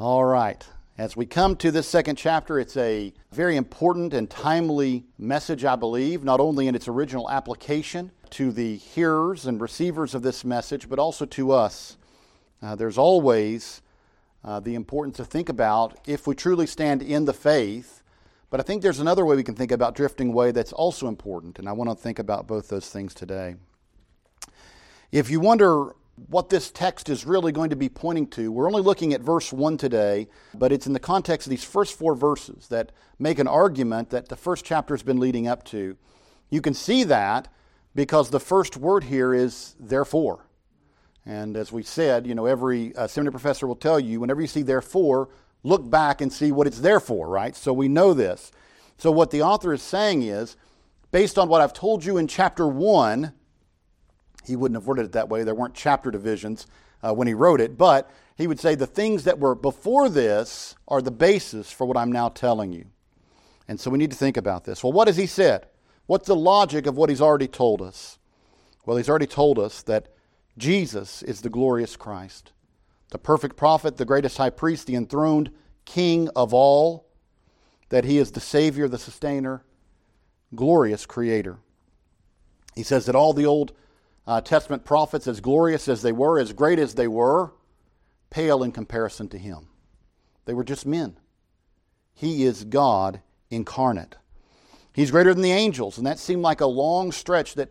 All right. As we come to this second chapter, it's a very important and timely message, I believe, not only in its original application to the hearers and receivers of this message, but also to us. Uh, there's always uh, the importance to think about if we truly stand in the faith. But I think there's another way we can think about drifting away that's also important, and I want to think about both those things today. If you wonder what this text is really going to be pointing to. We're only looking at verse 1 today, but it's in the context of these first four verses that make an argument that the first chapter has been leading up to. You can see that because the first word here is therefore. And as we said, you know, every uh, seminary professor will tell you whenever you see therefore, look back and see what it's there for, right? So we know this. So what the author is saying is, based on what I've told you in chapter 1, he wouldn't have worded it that way. There weren't chapter divisions uh, when he wrote it, but he would say the things that were before this are the basis for what I'm now telling you. And so we need to think about this. Well, what has he said? What's the logic of what he's already told us? Well, he's already told us that Jesus is the glorious Christ, the perfect prophet, the greatest high priest, the enthroned king of all, that he is the Savior, the sustainer, glorious creator. He says that all the old uh, Testament prophets, as glorious as they were, as great as they were, pale in comparison to him. They were just men. He is God incarnate. He's greater than the angels, and that seemed like a long stretch that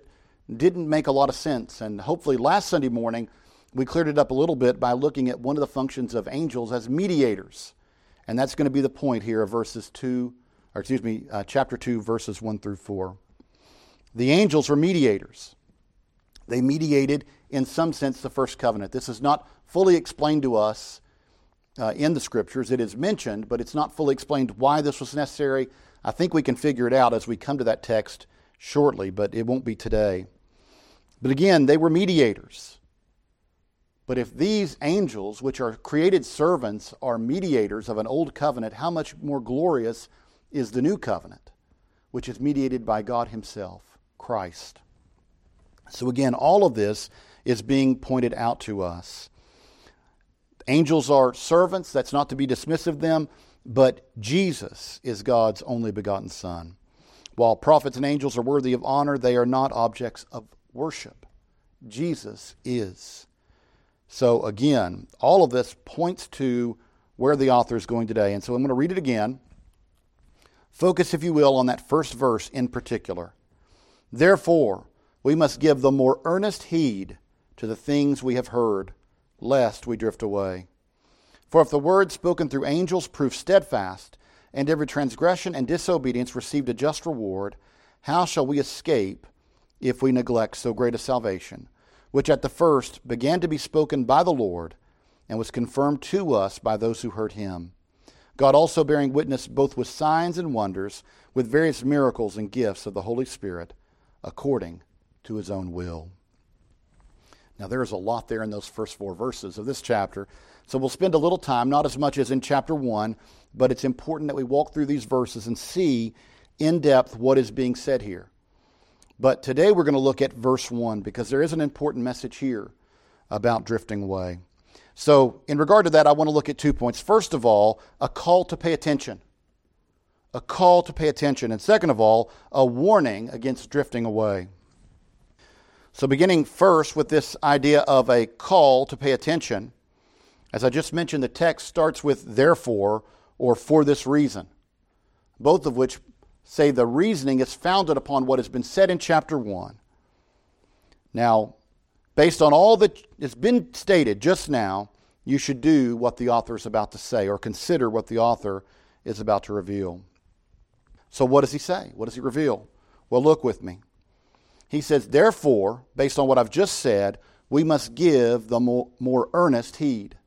didn't make a lot of sense. And hopefully, last Sunday morning, we cleared it up a little bit by looking at one of the functions of angels as mediators. And that's going to be the point here of verses 2, or excuse me, uh, chapter 2, verses 1 through 4. The angels were mediators. They mediated, in some sense, the first covenant. This is not fully explained to us uh, in the scriptures. It is mentioned, but it's not fully explained why this was necessary. I think we can figure it out as we come to that text shortly, but it won't be today. But again, they were mediators. But if these angels, which are created servants, are mediators of an old covenant, how much more glorious is the new covenant, which is mediated by God Himself, Christ? So, again, all of this is being pointed out to us. Angels are servants, that's not to be dismissive of them, but Jesus is God's only begotten Son. While prophets and angels are worthy of honor, they are not objects of worship. Jesus is. So, again, all of this points to where the author is going today. And so I'm going to read it again. Focus, if you will, on that first verse in particular. Therefore, we must give the more earnest heed to the things we have heard, lest we drift away. For if the word spoken through angels proved steadfast, and every transgression and disobedience received a just reward, how shall we escape if we neglect so great a salvation, which at the first began to be spoken by the Lord, and was confirmed to us by those who heard him? God also bearing witness both with signs and wonders, with various miracles and gifts of the Holy Spirit, according to his own will. Now, there is a lot there in those first four verses of this chapter. So we'll spend a little time, not as much as in chapter one, but it's important that we walk through these verses and see in depth what is being said here. But today we're going to look at verse one because there is an important message here about drifting away. So, in regard to that, I want to look at two points. First of all, a call to pay attention. A call to pay attention. And second of all, a warning against drifting away. So, beginning first with this idea of a call to pay attention, as I just mentioned, the text starts with therefore or for this reason, both of which say the reasoning is founded upon what has been said in chapter 1. Now, based on all that has been stated just now, you should do what the author is about to say or consider what the author is about to reveal. So, what does he say? What does he reveal? Well, look with me. He says, Therefore, based on what I've just said, we must give the more, more earnest heed.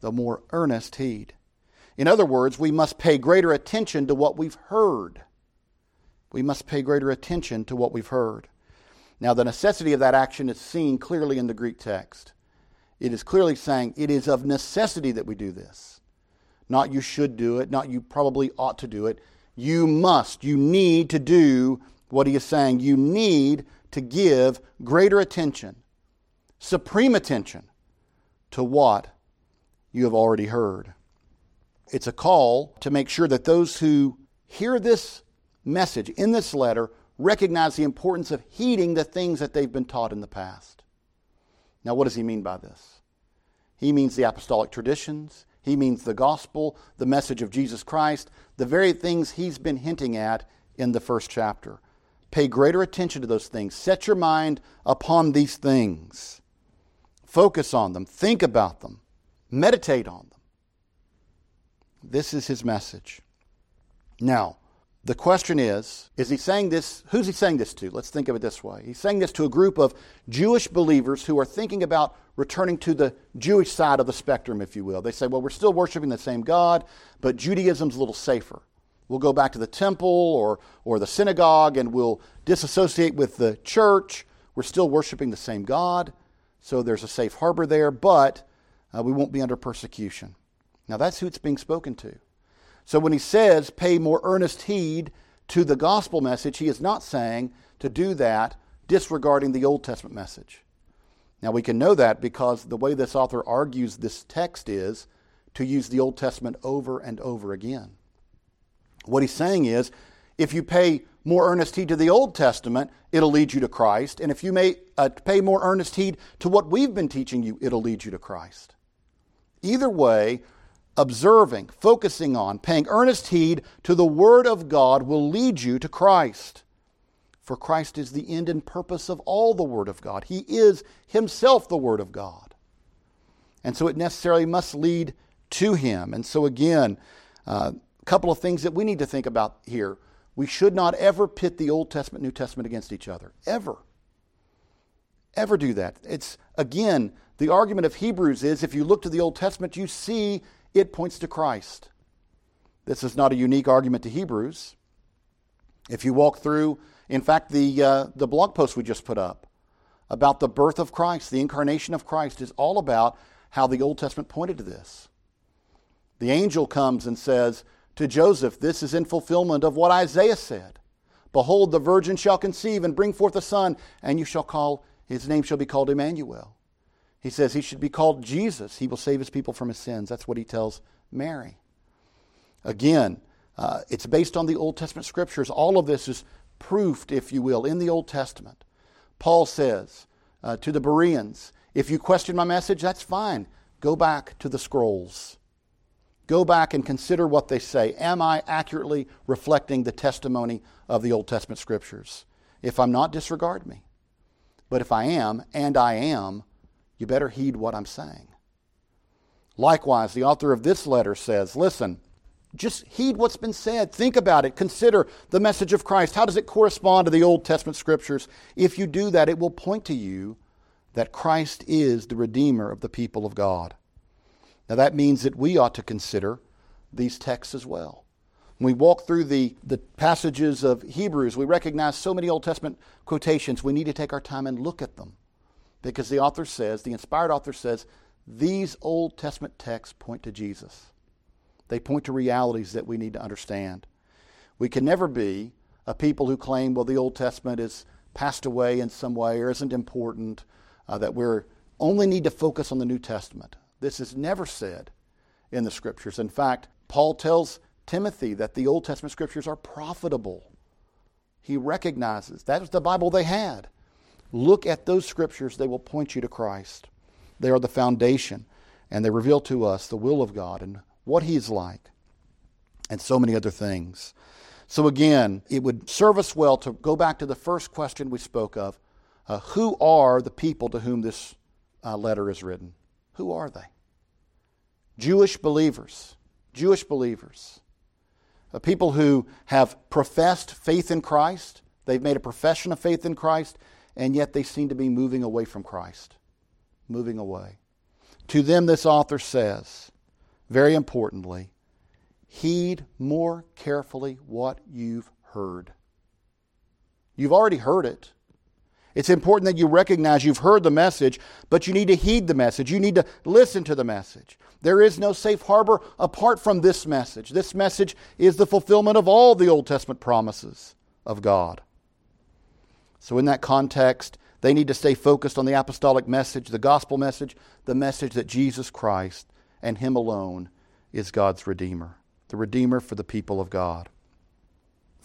The more earnest heed. In other words, we must pay greater attention to what we've heard. We must pay greater attention to what we've heard. Now, the necessity of that action is seen clearly in the Greek text. It is clearly saying it is of necessity that we do this. Not you should do it, not you probably ought to do it. You must, you need to do what he is saying. You need to give greater attention, supreme attention, to what you have already heard. it's a call to make sure that those who hear this message in this letter recognize the importance of heeding the things that they've been taught in the past. Now, what does he mean by this? He means the apostolic traditions, he means the gospel, the message of Jesus Christ, the very things he's been hinting at in the first chapter. Pay greater attention to those things. Set your mind upon these things. Focus on them. Think about them. Meditate on them. This is his message. Now, the question is is he saying this who's he saying this to let's think of it this way he's saying this to a group of jewish believers who are thinking about returning to the jewish side of the spectrum if you will they say well we're still worshiping the same god but judaism's a little safer we'll go back to the temple or, or the synagogue and we'll disassociate with the church we're still worshiping the same god so there's a safe harbor there but uh, we won't be under persecution now that's who it's being spoken to so when he says pay more earnest heed to the gospel message, he is not saying to do that disregarding the Old Testament message. Now we can know that because the way this author argues this text is to use the Old Testament over and over again. What he's saying is if you pay more earnest heed to the Old Testament, it'll lead you to Christ. And if you may uh, pay more earnest heed to what we've been teaching you, it'll lead you to Christ. Either way, observing, focusing on, paying earnest heed to the Word of God will lead you to Christ. For Christ is the end and purpose of all the Word of God. He is Himself the Word of God. And so it necessarily must lead to Him. And so, again, uh, couple of things that we need to think about here. We should not ever pit the Old Testament, New Testament against each other. Ever. Ever do that. It's, again, the argument of Hebrews is if you look to the Old Testament, you see it points to Christ. This is not a unique argument to Hebrews. If you walk through, in fact, the, uh, the blog post we just put up about the birth of Christ, the incarnation of Christ, is all about how the Old Testament pointed to this. The angel comes and says to Joseph, This is in fulfillment of what Isaiah said. Behold, the virgin shall conceive and bring forth a son, and you shall call, his name shall be called Emmanuel. He says he should be called Jesus. He will save his people from his sins. That's what he tells Mary. Again, uh, it's based on the Old Testament scriptures. All of this is proofed, if you will, in the Old Testament. Paul says uh, to the Bereans, if you question my message, that's fine. Go back to the scrolls. Go back and consider what they say. Am I accurately reflecting the testimony of the Old Testament scriptures? If I'm not, disregard me. But if I am, and I am, you better heed what I'm saying. Likewise, the author of this letter says, listen, just heed what's been said. Think about it. Consider the message of Christ. How does it correspond to the Old Testament scriptures? If you do that, it will point to you that Christ is the Redeemer of the people of God. Now, that means that we ought to consider these texts as well. When we walk through the, the passages of Hebrews, we recognize so many Old Testament quotations. We need to take our time and look at them because the author says, the inspired author says, these Old Testament texts point to Jesus. They point to realities that we need to understand. We can never be a people who claim, well, the Old Testament is passed away in some way or isn't important, uh, that we only need to focus on the New Testament. This is never said in the Scriptures. In fact, Paul tells Timothy that the Old Testament Scriptures are profitable. He recognizes that was the Bible they had. Look at those scriptures, they will point you to Christ. They are the foundation, and they reveal to us the will of God and what He is like, and so many other things. So, again, it would serve us well to go back to the first question we spoke of uh, Who are the people to whom this uh, letter is written? Who are they? Jewish believers. Jewish believers. People who have professed faith in Christ. They've made a profession of faith in Christ and yet they seem to be moving away from Christ. Moving away. To them, this author says, very importantly, heed more carefully what you've heard. You've already heard it. It's important that you recognize you've heard the message, but you need to heed the message. You need to listen to the message. There is no safe harbor apart from this message. This message is the fulfillment of all the Old Testament promises of God. So, in that context, they need to stay focused on the apostolic message, the gospel message, the message that Jesus Christ and Him alone is God's Redeemer, the Redeemer for the people of God.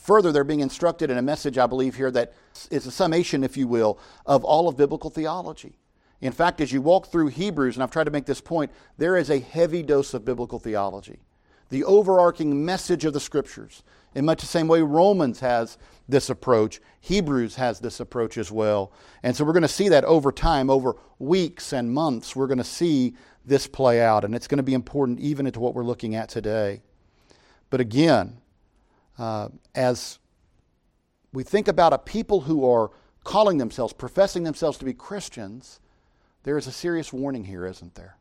Further, they're being instructed in a message, I believe, here that is a summation, if you will, of all of biblical theology. In fact, as you walk through Hebrews, and I've tried to make this point, there is a heavy dose of biblical theology. The overarching message of the Scriptures. In much the same way Romans has this approach, Hebrews has this approach as well. And so we're going to see that over time, over weeks and months, we're going to see this play out. And it's going to be important even into what we're looking at today. But again, uh, as we think about a people who are calling themselves, professing themselves to be Christians, there is a serious warning here, isn't there?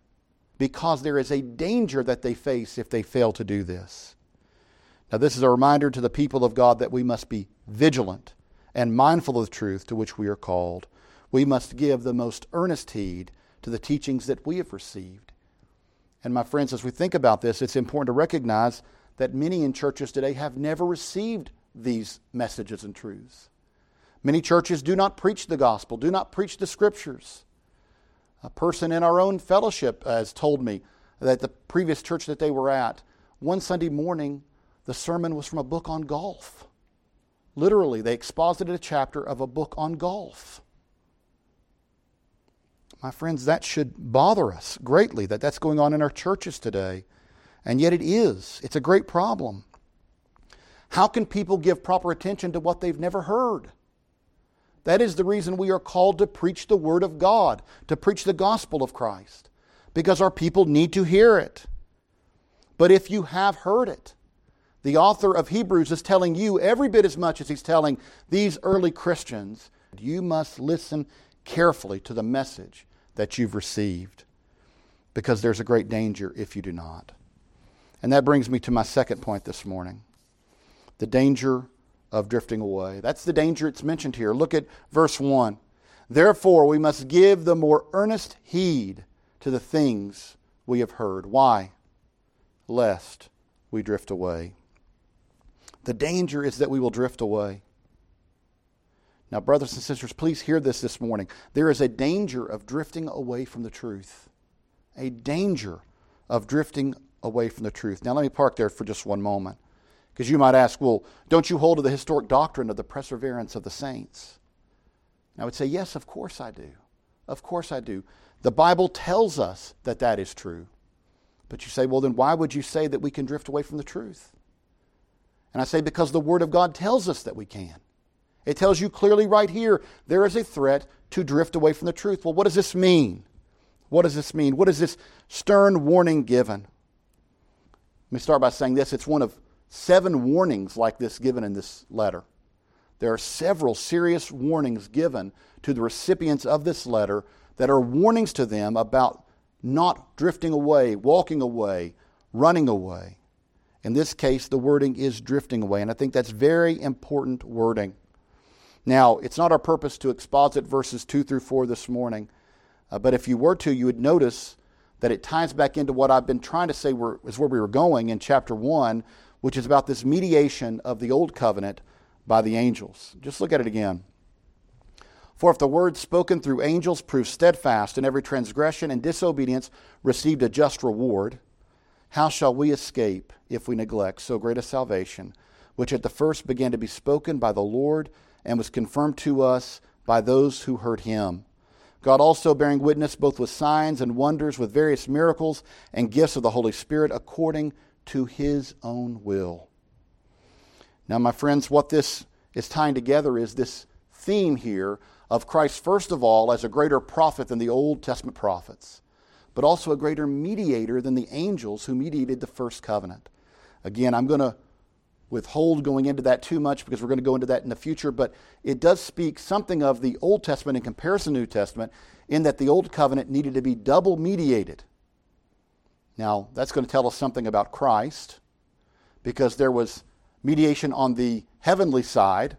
Because there is a danger that they face if they fail to do this. Now, this is a reminder to the people of God that we must be vigilant and mindful of the truth to which we are called. We must give the most earnest heed to the teachings that we have received. And, my friends, as we think about this, it's important to recognize that many in churches today have never received these messages and truths. Many churches do not preach the gospel, do not preach the scriptures. A person in our own fellowship has told me that the previous church that they were at, one Sunday morning, the sermon was from a book on golf. Literally, they exposited a chapter of a book on golf. My friends, that should bother us greatly that that's going on in our churches today. And yet it is. It's a great problem. How can people give proper attention to what they've never heard? That is the reason we are called to preach the Word of God, to preach the gospel of Christ, because our people need to hear it. But if you have heard it, the author of Hebrews is telling you every bit as much as he's telling these early Christians. You must listen carefully to the message that you've received because there's a great danger if you do not. And that brings me to my second point this morning the danger of drifting away. That's the danger it's mentioned here. Look at verse 1. Therefore, we must give the more earnest heed to the things we have heard. Why? Lest we drift away. The danger is that we will drift away. Now, brothers and sisters, please hear this this morning. There is a danger of drifting away from the truth. A danger of drifting away from the truth. Now, let me park there for just one moment. Because you might ask, well, don't you hold to the historic doctrine of the perseverance of the saints? And I would say, yes, of course I do. Of course I do. The Bible tells us that that is true. But you say, well, then why would you say that we can drift away from the truth? And I say, because the Word of God tells us that we can. It tells you clearly right here there is a threat to drift away from the truth. Well, what does this mean? What does this mean? What is this stern warning given? Let me start by saying this it's one of seven warnings like this given in this letter. There are several serious warnings given to the recipients of this letter that are warnings to them about not drifting away, walking away, running away. In this case, the wording is drifting away, and I think that's very important wording. Now, it's not our purpose to exposit verses 2 through 4 this morning, uh, but if you were to, you would notice that it ties back into what I've been trying to say were, is where we were going in chapter 1, which is about this mediation of the old covenant by the angels. Just look at it again. For if the word spoken through angels proved steadfast, and every transgression and disobedience received a just reward, how shall we escape if we neglect so great a salvation, which at the first began to be spoken by the Lord and was confirmed to us by those who heard him? God also bearing witness both with signs and wonders, with various miracles and gifts of the Holy Spirit according to his own will. Now, my friends, what this is tying together is this theme here of Christ, first of all, as a greater prophet than the Old Testament prophets, but also a greater mediator than the angels who mediated the first covenant. Again, I'm going to withhold going into that too much because we're going to go into that in the future, but it does speak something of the Old Testament in comparison to New Testament in that the Old Covenant needed to be double mediated. Now, that's going to tell us something about Christ because there was mediation on the heavenly side,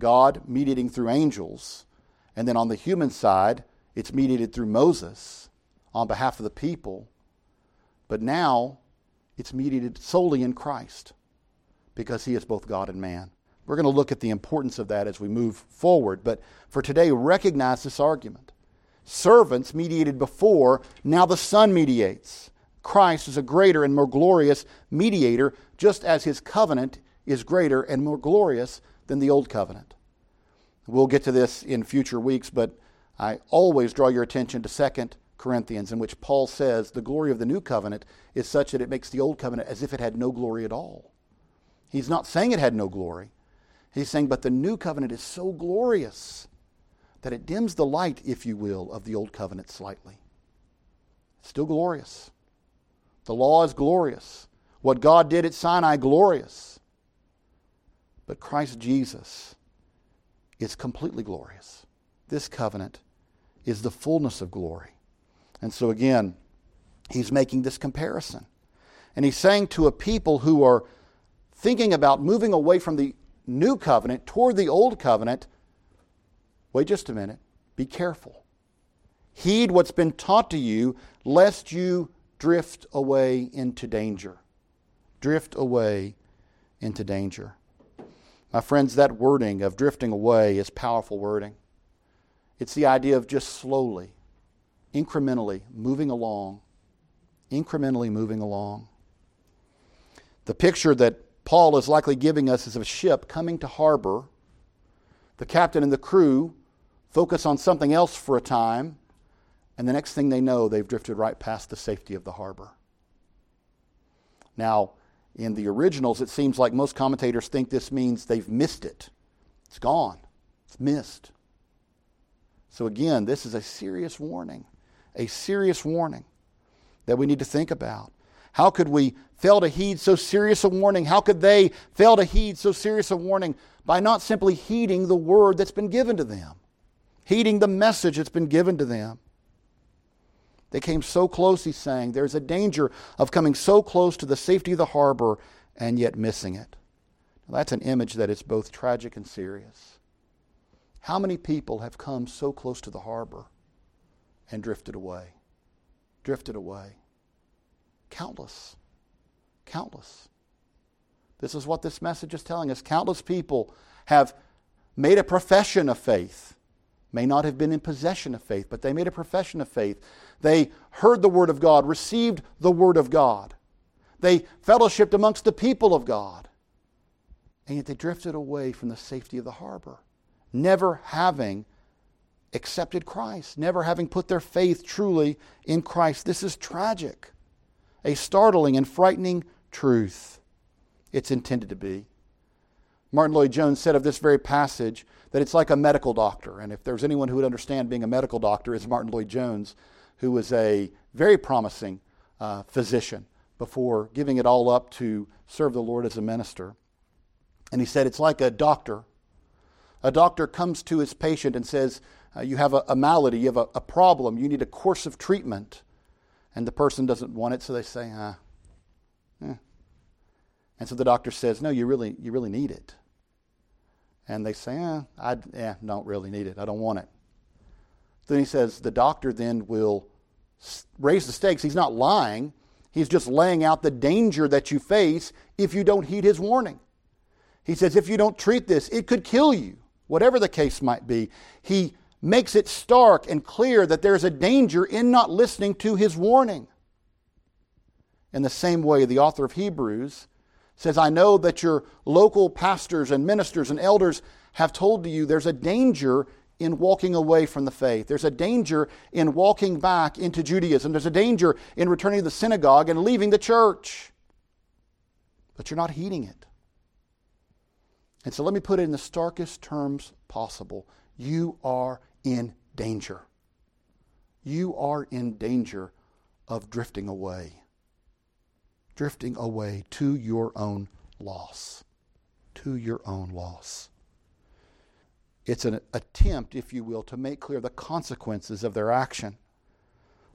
God mediating through angels, and then on the human side, it's mediated through Moses on behalf of the people. But now, it's mediated solely in Christ because he is both God and man. We're going to look at the importance of that as we move forward, but for today, recognize this argument. Servants mediated before, now the Son mediates. Christ is a greater and more glorious mediator, just as his covenant is greater and more glorious than the old covenant. We'll get to this in future weeks, but I always draw your attention to 2 Corinthians, in which Paul says the glory of the new covenant is such that it makes the old covenant as if it had no glory at all. He's not saying it had no glory. He's saying, but the new covenant is so glorious that it dims the light, if you will, of the old covenant slightly. It's still glorious. The law is glorious. What God did at Sinai, glorious. But Christ Jesus is completely glorious. This covenant is the fullness of glory. And so again, he's making this comparison. And he's saying to a people who are thinking about moving away from the new covenant toward the old covenant, wait just a minute, be careful. Heed what's been taught to you, lest you drift away into danger. Drift away into danger. My friends, that wording of drifting away is powerful wording. It's the idea of just slowly, incrementally moving along, incrementally moving along. The picture that Paul is likely giving us is of a ship coming to harbor. The captain and the crew focus on something else for a time, and the next thing they know, they've drifted right past the safety of the harbor. Now, in the originals, it seems like most commentators think this means they've missed it. It's gone, it's missed. So, again, this is a serious warning, a serious warning that we need to think about. How could we fail to heed so serious a warning? How could they fail to heed so serious a warning by not simply heeding the word that's been given to them, heeding the message that's been given to them? They came so close, he's saying. There's a danger of coming so close to the safety of the harbor and yet missing it. Now, that's an image that is both tragic and serious. How many people have come so close to the harbor and drifted away? Drifted away. Countless. Countless. This is what this message is telling us. Countless people have made a profession of faith may not have been in possession of faith, but they made a profession of faith. They heard the Word of God, received the Word of God. They fellowshipped amongst the people of God. And yet they drifted away from the safety of the harbor, never having accepted Christ, never having put their faith truly in Christ. This is tragic, a startling and frightening truth. It's intended to be. Martyn Lloyd-Jones said of this very passage that it's like a medical doctor. And if there's anyone who would understand being a medical doctor, it's Martyn Lloyd-Jones, who was a very promising uh, physician before giving it all up to serve the Lord as a minister. And he said it's like a doctor. A doctor comes to his patient and says, uh, You have a, a, malady, you have a, a, problem, you need a course of treatment. And the person doesn't want it, so they say, ah, eh. And so the doctor says, No, you really, you really need it and they say, eh, I eh, don't really need it. I don't want it. Then he says the doctor then will raise the stakes. He's not lying. He's just laying out the danger that you face if you don't heed his warning. He says, if you don't treat this, it could kill you, whatever the case might be. He makes it stark and clear that there's a danger in not listening to his warning. In the same way, the author of Hebrews says, I know that your local pastors and ministers and elders have told to you there's a danger in walking away from the faith. There's a danger in walking back into Judaism. There's a danger in returning to the synagogue and leaving the church. But you're not heeding it. And so let me put it in the starkest terms possible. You are in danger. You are in danger of drifting away drifting away to your own loss. To your own loss. It's an attempt, if you will, to make clear the consequences of their action.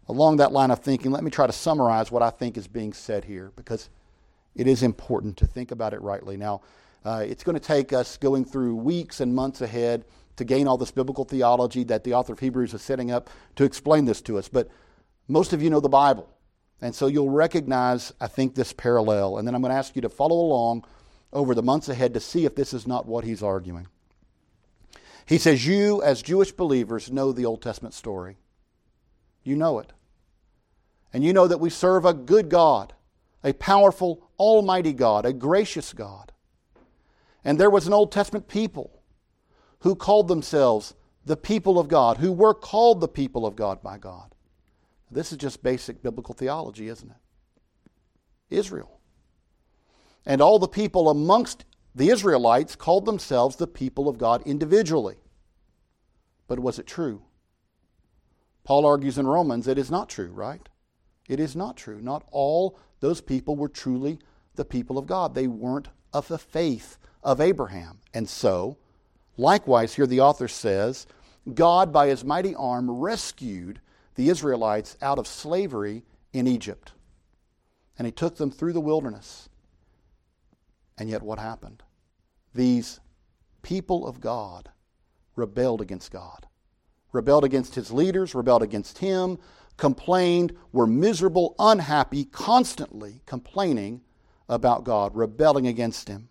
Along that line of thinking, let me try to summarize what I think is being said here because it is important to think about it rightly. Now, uh, it's going to take us going through weeks and months ahead to gain all this biblical theology that the author of Hebrews is setting up to explain this to us. But most of you know the Bible. And so you'll recognize, I think, this parallel. And then I'm going to ask you to follow along over the months ahead to see if this is not what he's arguing. He says, You, as Jewish believers, know the Old Testament story. You know it. And you know that we serve a good God, a powerful, almighty God, a gracious God. And there was an Old Testament people who called themselves the people of God, who were called the people of God by God. This is just basic biblical theology, isn't it? Israel. And all the people amongst the Israelites called themselves the people of God individually. But was it true? Paul argues in Romans it is not true, right? It is not true. Not all those people were truly the people of God. They weren't of the faith of Abraham. And so, likewise, here the author says, God, by his mighty arm, rescued the Israelites out of slavery in Egypt. And he took them through the wilderness. And yet, what happened? These people of God rebelled against God, rebelled against his leaders, rebelled against him, complained, were miserable, unhappy, constantly complaining about God, rebelling against him.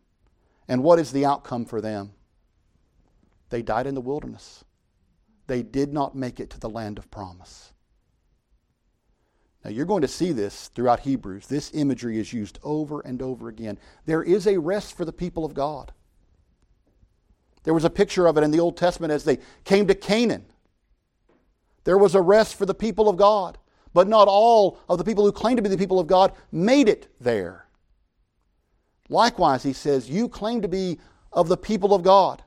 And what is the outcome for them? They died in the wilderness. They did not make it to the land of promise. Now, you're going to see this throughout Hebrews. This imagery is used over and over again. There is a rest for the people of God. There was a picture of it in the Old Testament as they came to Canaan. There was a rest for the people of God, but not all of the people who claim to be the people of God made it there. Likewise, he says, You claim to be of the people of God.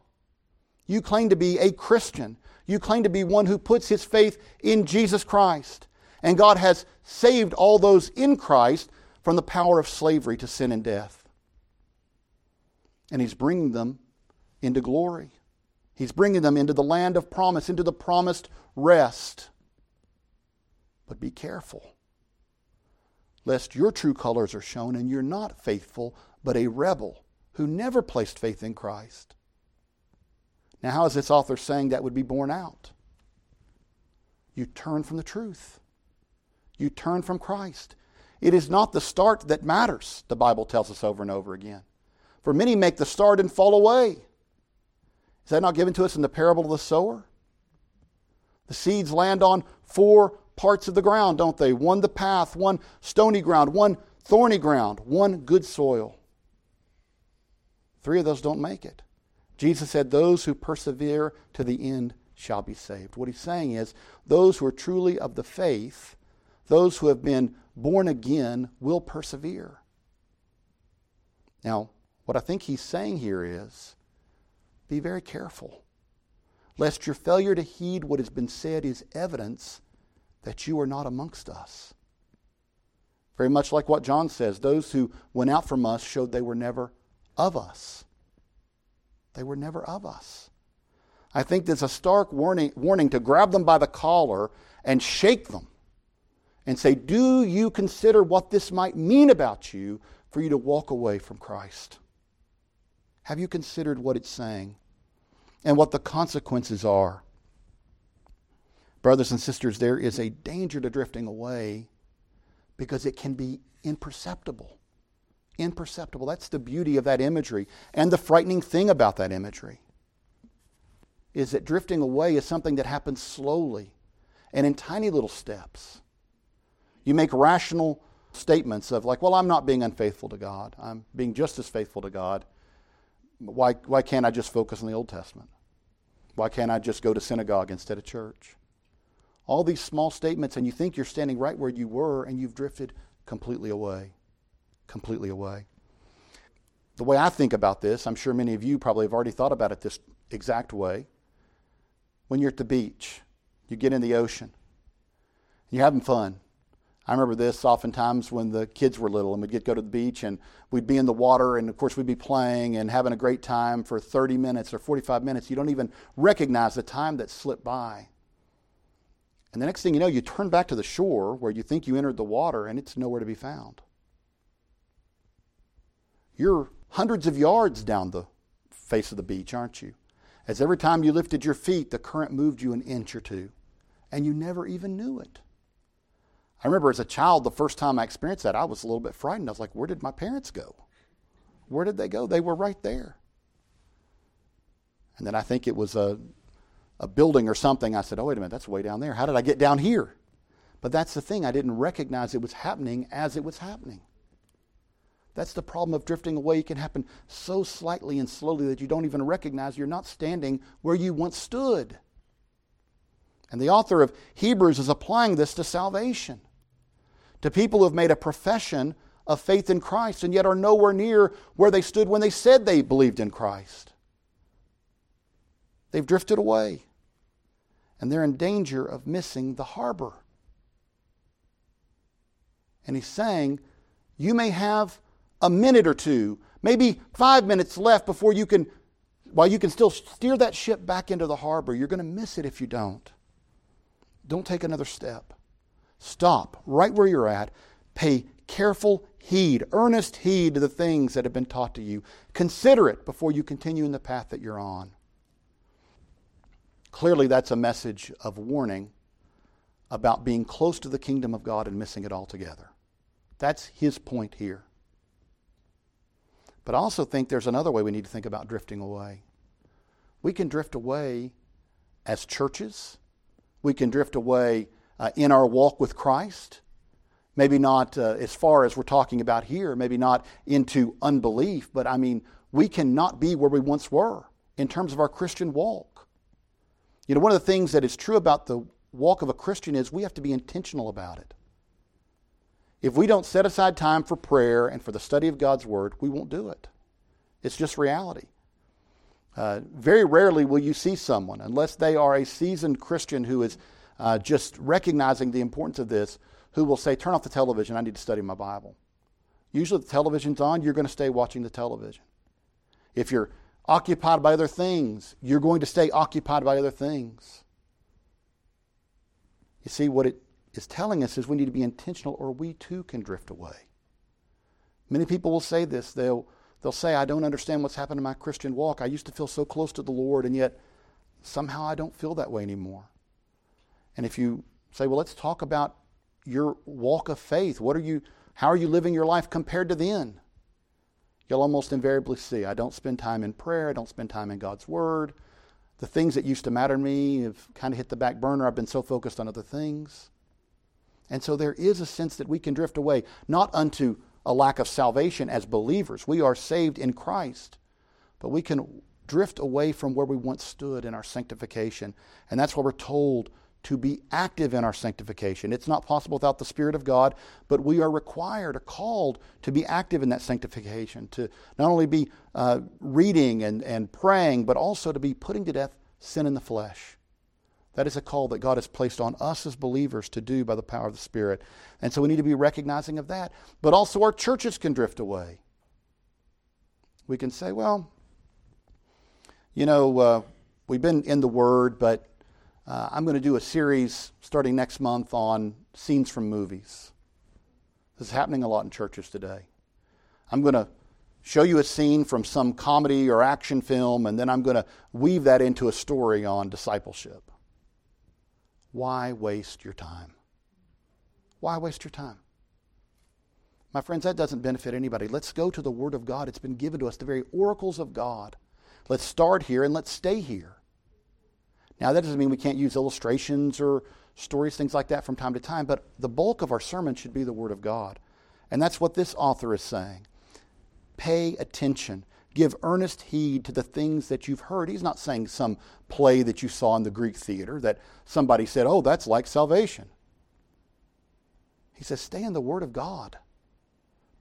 You claim to be a Christian. You claim to be one who puts his faith in Jesus Christ. And God has saved all those in Christ from the power of slavery to sin and death. And he's bringing them into glory. He's bringing them into the land of promise, into the promised rest. But be careful, lest your true colors are shown and you're not faithful, but a rebel who never placed faith in Christ. Now, how is this author saying that would be borne out? You turn from the truth. You turn from Christ. It is not the start that matters, the Bible tells us over and over again. For many make the start and fall away. Is that not given to us in the parable of the sower? The seeds land on four parts of the ground, don't they? One the path, one stony ground, one thorny ground, one good soil. Three of those don't make it. Jesus said, Those who persevere to the end shall be saved. What he's saying is, those who are truly of the faith, those who have been born again, will persevere. Now, what I think he's saying here is be very careful, lest your failure to heed what has been said is evidence that you are not amongst us. Very much like what John says those who went out from us showed they were never of us. They were never of us. I think there's a stark warning, warning to grab them by the collar and shake them and say, Do you consider what this might mean about you for you to walk away from Christ? Have you considered what it's saying and what the consequences are? Brothers and sisters, there is a danger to drifting away because it can be imperceptible. Imperceptible. That's the beauty of that imagery. And the frightening thing about that imagery is that drifting away is something that happens slowly and in tiny little steps. You make rational statements of, like, well, I'm not being unfaithful to God, I'm being just as faithful to God why, why can't I just focus on the Old Testament? Why can't I just go to synagogue instead of church? All these small statements, and you think you're standing right where you were, and you've drifted completely away. Completely away. The way I think about this, I'm sure many of you probably have already thought about it this exact way. When you're at the beach, you get in the ocean, you're having fun, I remember this oftentimes when the kids were little and we'd get go to the beach and we'd be in the water and of course we'd be playing and having a great time for 30 minutes or 45 minutes. You don't even recognize the time that slipped by. And the next thing you know, you turn back to the shore where you think you entered the water and it's nowhere to be found. You're hundreds of yards down the face of the beach, aren't you? As every time you lifted your feet, the current moved you an inch or two, and you never even knew it. I remember as a child, the first time I experienced that, I was a little bit frightened. I was like, where did my parents go? Where did they go? They were right there. And then I think it was a, a building or something. I said, oh, wait a minute, that's way down there. How did I get down here? But that's the thing, I didn't recognize it was happening as it was happening. That's the problem of drifting away. It can happen so slightly and slowly that you don't even recognize you're not standing where you once stood. And the author of Hebrews is applying this to salvation, to people who have made a profession of faith in Christ and yet are nowhere near where they stood when they said they believed in Christ. They've drifted away, and they're in danger of missing the harbor. And he's saying, You may have a minute or two, maybe five minutes left before you can, while you can still steer that ship back into the harbor. You're going to miss it if you don't. Don't take another step. Stop right where you're at. Pay careful heed, earnest heed to the things that have been taught to you. Consider it before you continue in the path that you're on. Clearly, that's a message of warning about being close to the kingdom of God and missing it altogether. That's his point here. But I also think there's another way we need to think about drifting away. We can drift away as churches, we can drift away uh, in our walk with Christ. Maybe not uh, as far as we're talking about here, maybe not into unbelief, but I mean, we cannot be where we once were in terms of our Christian walk. You know, one of the things that is true about the walk of a Christian is we have to be intentional about it. If we don't set aside time for prayer and for the study of God's Word, we won't do it. It's just reality. Uh, very rarely will you see someone, unless they are a seasoned Christian who is uh, just recognizing the importance of this, who will say, Turn off the television, I need to study my Bible. Usually, the television's on, you're going to stay watching the television. If you're occupied by other things, you're going to stay occupied by other things. You see, what it is telling us is we need to be intentional or we too can drift away. Many people will say this. They'll, they'll say, I don't understand what's happened in my Christian walk. I used to feel so close to the Lord, and yet somehow I don't feel that way anymore. And if you say, well, let's talk about your walk of faith. What are you, how are you living your life compared to then? You'll almost invariably see I don't spend time in prayer, I don't spend time in God's Word. The things that used to matter to me have kind of hit the back burner. I've been so focused on other things. And so there is a sense that we can drift away, not unto a lack of salvation as believers. We are saved in Christ, but we can drift away from where we once stood in our sanctification. And that's why we're told to be active in our sanctification. It's not possible without the Spirit of God, but we are required or called to be active in that sanctification, to not only be uh, reading and, and praying, but also to be putting to death sin in the flesh. That is a call that God has placed on us as believers to do by the power of the Spirit. And so we need to be recognizing of that. But also, our churches can drift away. We can say, well, you know, uh, we've been in the Word, but uh, I'm going to do a series starting next month on scenes from movies. This is happening a lot in churches today. I'm going to show you a scene from some comedy or action film, and then I'm going to weave that into a story on discipleship. Why waste your time? Why waste your time? My friends, that doesn't benefit anybody. Let's go to the Word of God. It's been given to us, the very oracles of God. Let's start here and let's stay here. Now, that doesn't mean we can't use illustrations or stories, things like that from time to time, but the bulk of our sermon should be the Word of God. And that's what this author is saying. Pay attention. Give earnest heed to the things that you've heard. He's not saying some play that you saw in the Greek theater that somebody said, oh, that's like salvation. He says, stay in the Word of God.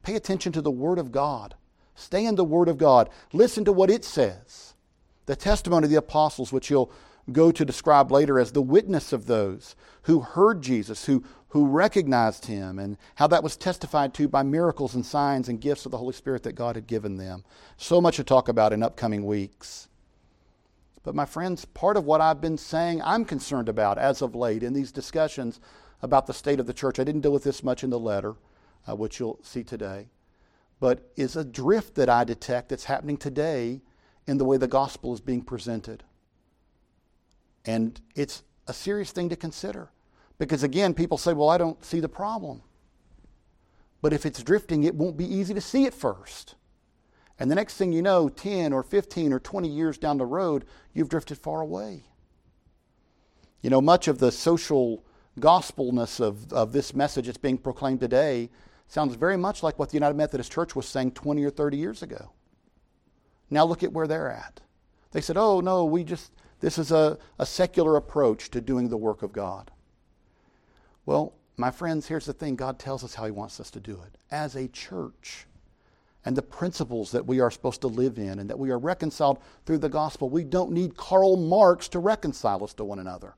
Pay attention to the Word of God. Stay in the Word of God. Listen to what it says. The testimony of the apostles, which he'll go to describe later as the witness of those who heard Jesus, who, who recognized him, and how that was testified to by miracles and signs and gifts of the Holy Spirit that God had given them. So much to talk about in upcoming weeks. But, my friends, part of what I've been saying I'm concerned about as of late in these discussions about the state of the church, I didn't deal with this much in the letter, uh, which you'll see today, but is a drift that I detect that's happening today in the way the gospel is being presented. And it's a serious thing to consider. Because again, people say, well, I don't see the problem. But if it's drifting, it won't be easy to see it first. And the next thing you know, 10 or 15 or 20 years down the road, you've drifted far away. You know, much of the social gospelness of, of this message that's being proclaimed today sounds very much like what the United Methodist Church was saying 20 or 30 years ago. Now look at where they're at. They said, oh, no, we just, this is a, a secular approach to doing the work of God. Well, my friends, here's the thing God tells us how He wants us to do it. As a church, and the principles that we are supposed to live in, and that we are reconciled through the gospel, we don't need Karl Marx to reconcile us to one another.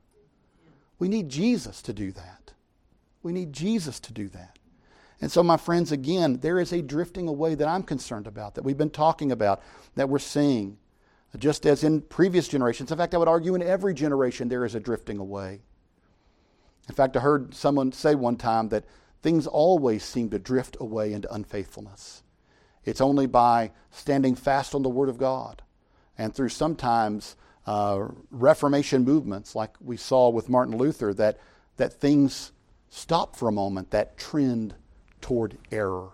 We need Jesus to do that. We need Jesus to do that. And so, my friends, again, there is a drifting away that I'm concerned about, that we've been talking about, that we're seeing. Just as in previous generations. In fact, I would argue in every generation there is a drifting away. In fact, I heard someone say one time that things always seem to drift away into unfaithfulness. It's only by standing fast on the Word of God and through sometimes uh, Reformation movements, like we saw with Martin Luther, that, that things stop for a moment, that trend toward error.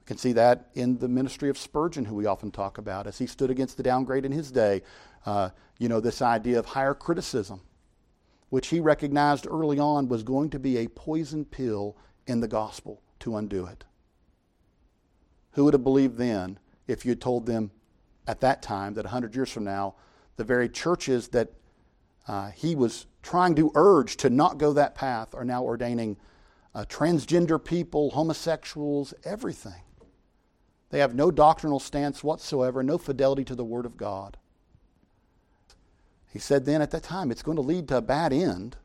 We can see that in the ministry of Spurgeon, who we often talk about, as he stood against the downgrade in his day. Uh, you know, this idea of higher criticism, which he recognized early on was going to be a poison pill in the gospel to undo it. Who would have believed then if you had told them at that time that 100 years from now, the very churches that uh, he was trying to urge to not go that path are now ordaining uh, transgender people, homosexuals, everything. They have no doctrinal stance whatsoever, no fidelity to the Word of God. He said then at that time, it's going to lead to a bad end.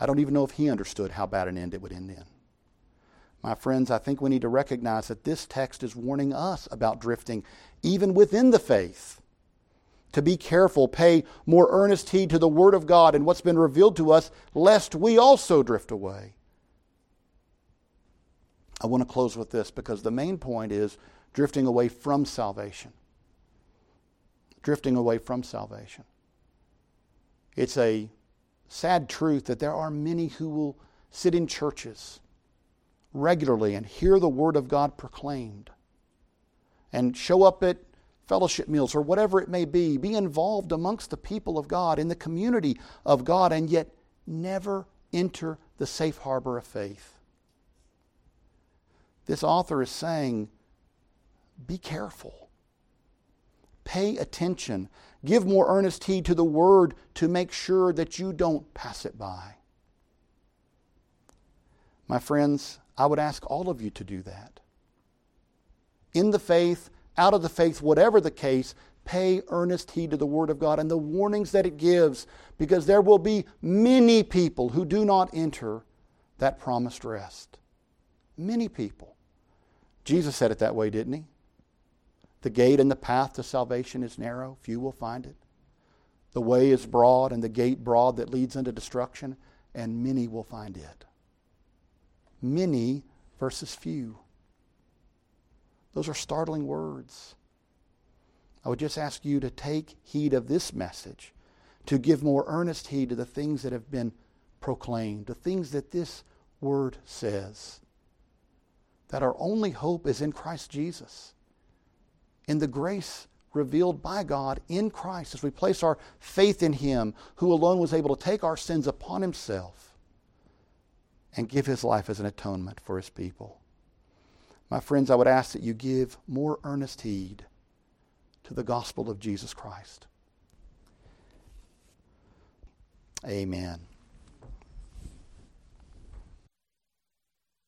I don't even know if he understood how bad an end it would end in. My friends, I think we need to recognize that this text is warning us about drifting, even within the faith. To be careful, pay more earnest heed to the Word of God and what's been revealed to us, lest we also drift away. I want to close with this because the main point is drifting away from salvation. Drifting away from salvation. It's a sad truth that there are many who will sit in churches regularly and hear the Word of God proclaimed and show up at fellowship meals or whatever it may be, be involved amongst the people of God, in the community of God, and yet never enter the safe harbor of faith. This author is saying, be careful. Pay attention. Give more earnest heed to the word to make sure that you don't pass it by. My friends, I would ask all of you to do that. In the faith, out of the faith, whatever the case, pay earnest heed to the Word of God and the warnings that it gives, because there will be many people who do not enter that promised rest. Many people. Jesus said it that way, didn't he? The gate and the path to salvation is narrow, few will find it. The way is broad and the gate broad that leads into destruction, and many will find it many versus few. Those are startling words. I would just ask you to take heed of this message, to give more earnest heed to the things that have been proclaimed, the things that this word says. That our only hope is in Christ Jesus, in the grace revealed by God in Christ as we place our faith in Him, who alone was able to take our sins upon Himself and give his life as an atonement for his people. My friends, I would ask that you give more earnest heed to the gospel of Jesus Christ. Amen.